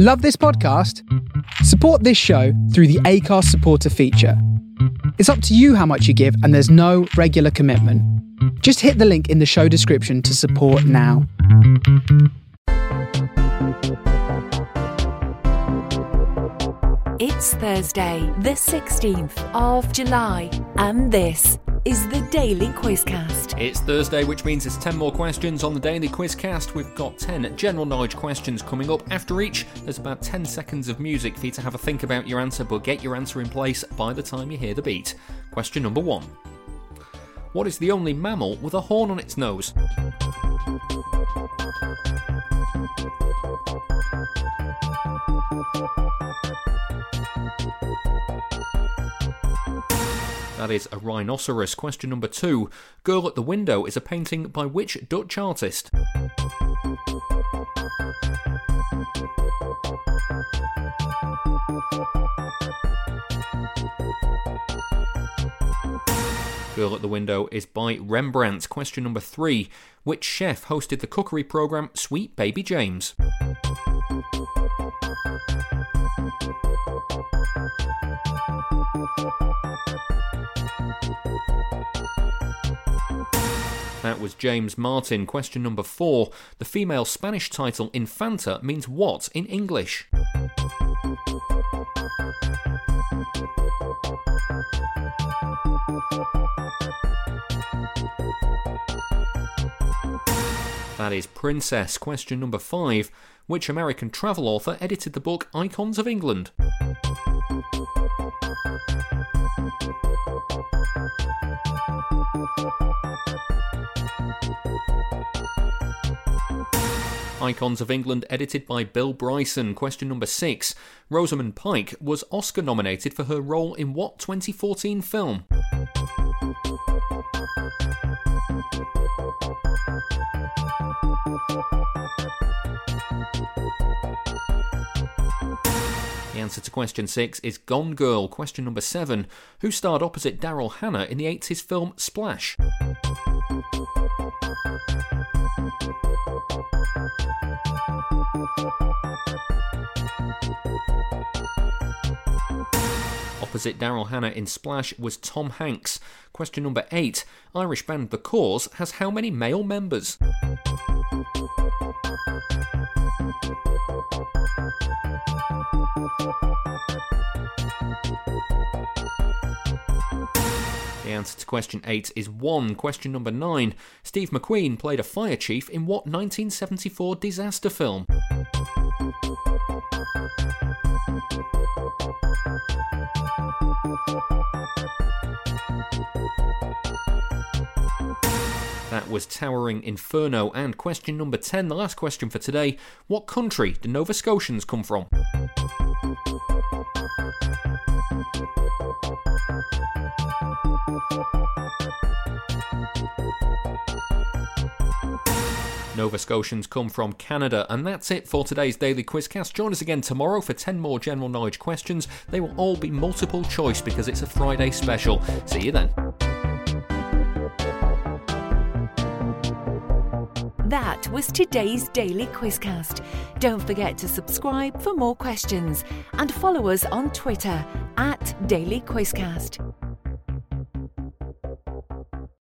Love this podcast? Support this show through the Acast supporter feature. It's up to you how much you give, and there's no regular commitment. Just hit the link in the show description to support now. It's Thursday, the 16th of July, and this is the Daily Quizcast. It's Thursday, which means it's 10 more questions on the Daily Quizcast. We've got 10 general knowledge questions coming up. After each, there's about 10 seconds of music for you to have a think about your answer, but get your answer in place by the time you hear the beat. Question number one What is the only mammal with a horn on its nose? That is a rhinoceros. Question number two. Girl at the Window is a painting by which Dutch artist? Girl at the Window is by Rembrandt. Question number three. Which chef hosted the cookery programme Sweet Baby James? That was James Martin. Question number four. The female Spanish title Infanta means what in English? That is Princess. Question number five. Which American travel author edited the book Icons of England? Icons of England, edited by Bill Bryson. Question number six. Rosamund Pike was Oscar nominated for her role in what 2014 film? The answer to question six is Gone Girl. Question number seven. Who starred opposite Daryl Hannah in the 80s film Splash? Opposite Daryl Hannah in Splash was Tom Hanks. Question number eight. Irish band The Corrs has how many male members? The answer to question 8 is 1. Question number 9. Steve McQueen played a fire chief in what 1974 disaster film? That was Towering Inferno. And question number 10, the last question for today. What country do Nova Scotians come from? Nova Scotians come from Canada. And that's it for today's Daily Quizcast. Join us again tomorrow for 10 more general knowledge questions. They will all be multiple choice because it's a Friday special. See you then. That was today's Daily Quizcast. Don't forget to subscribe for more questions and follow us on Twitter at Daily Quizcast.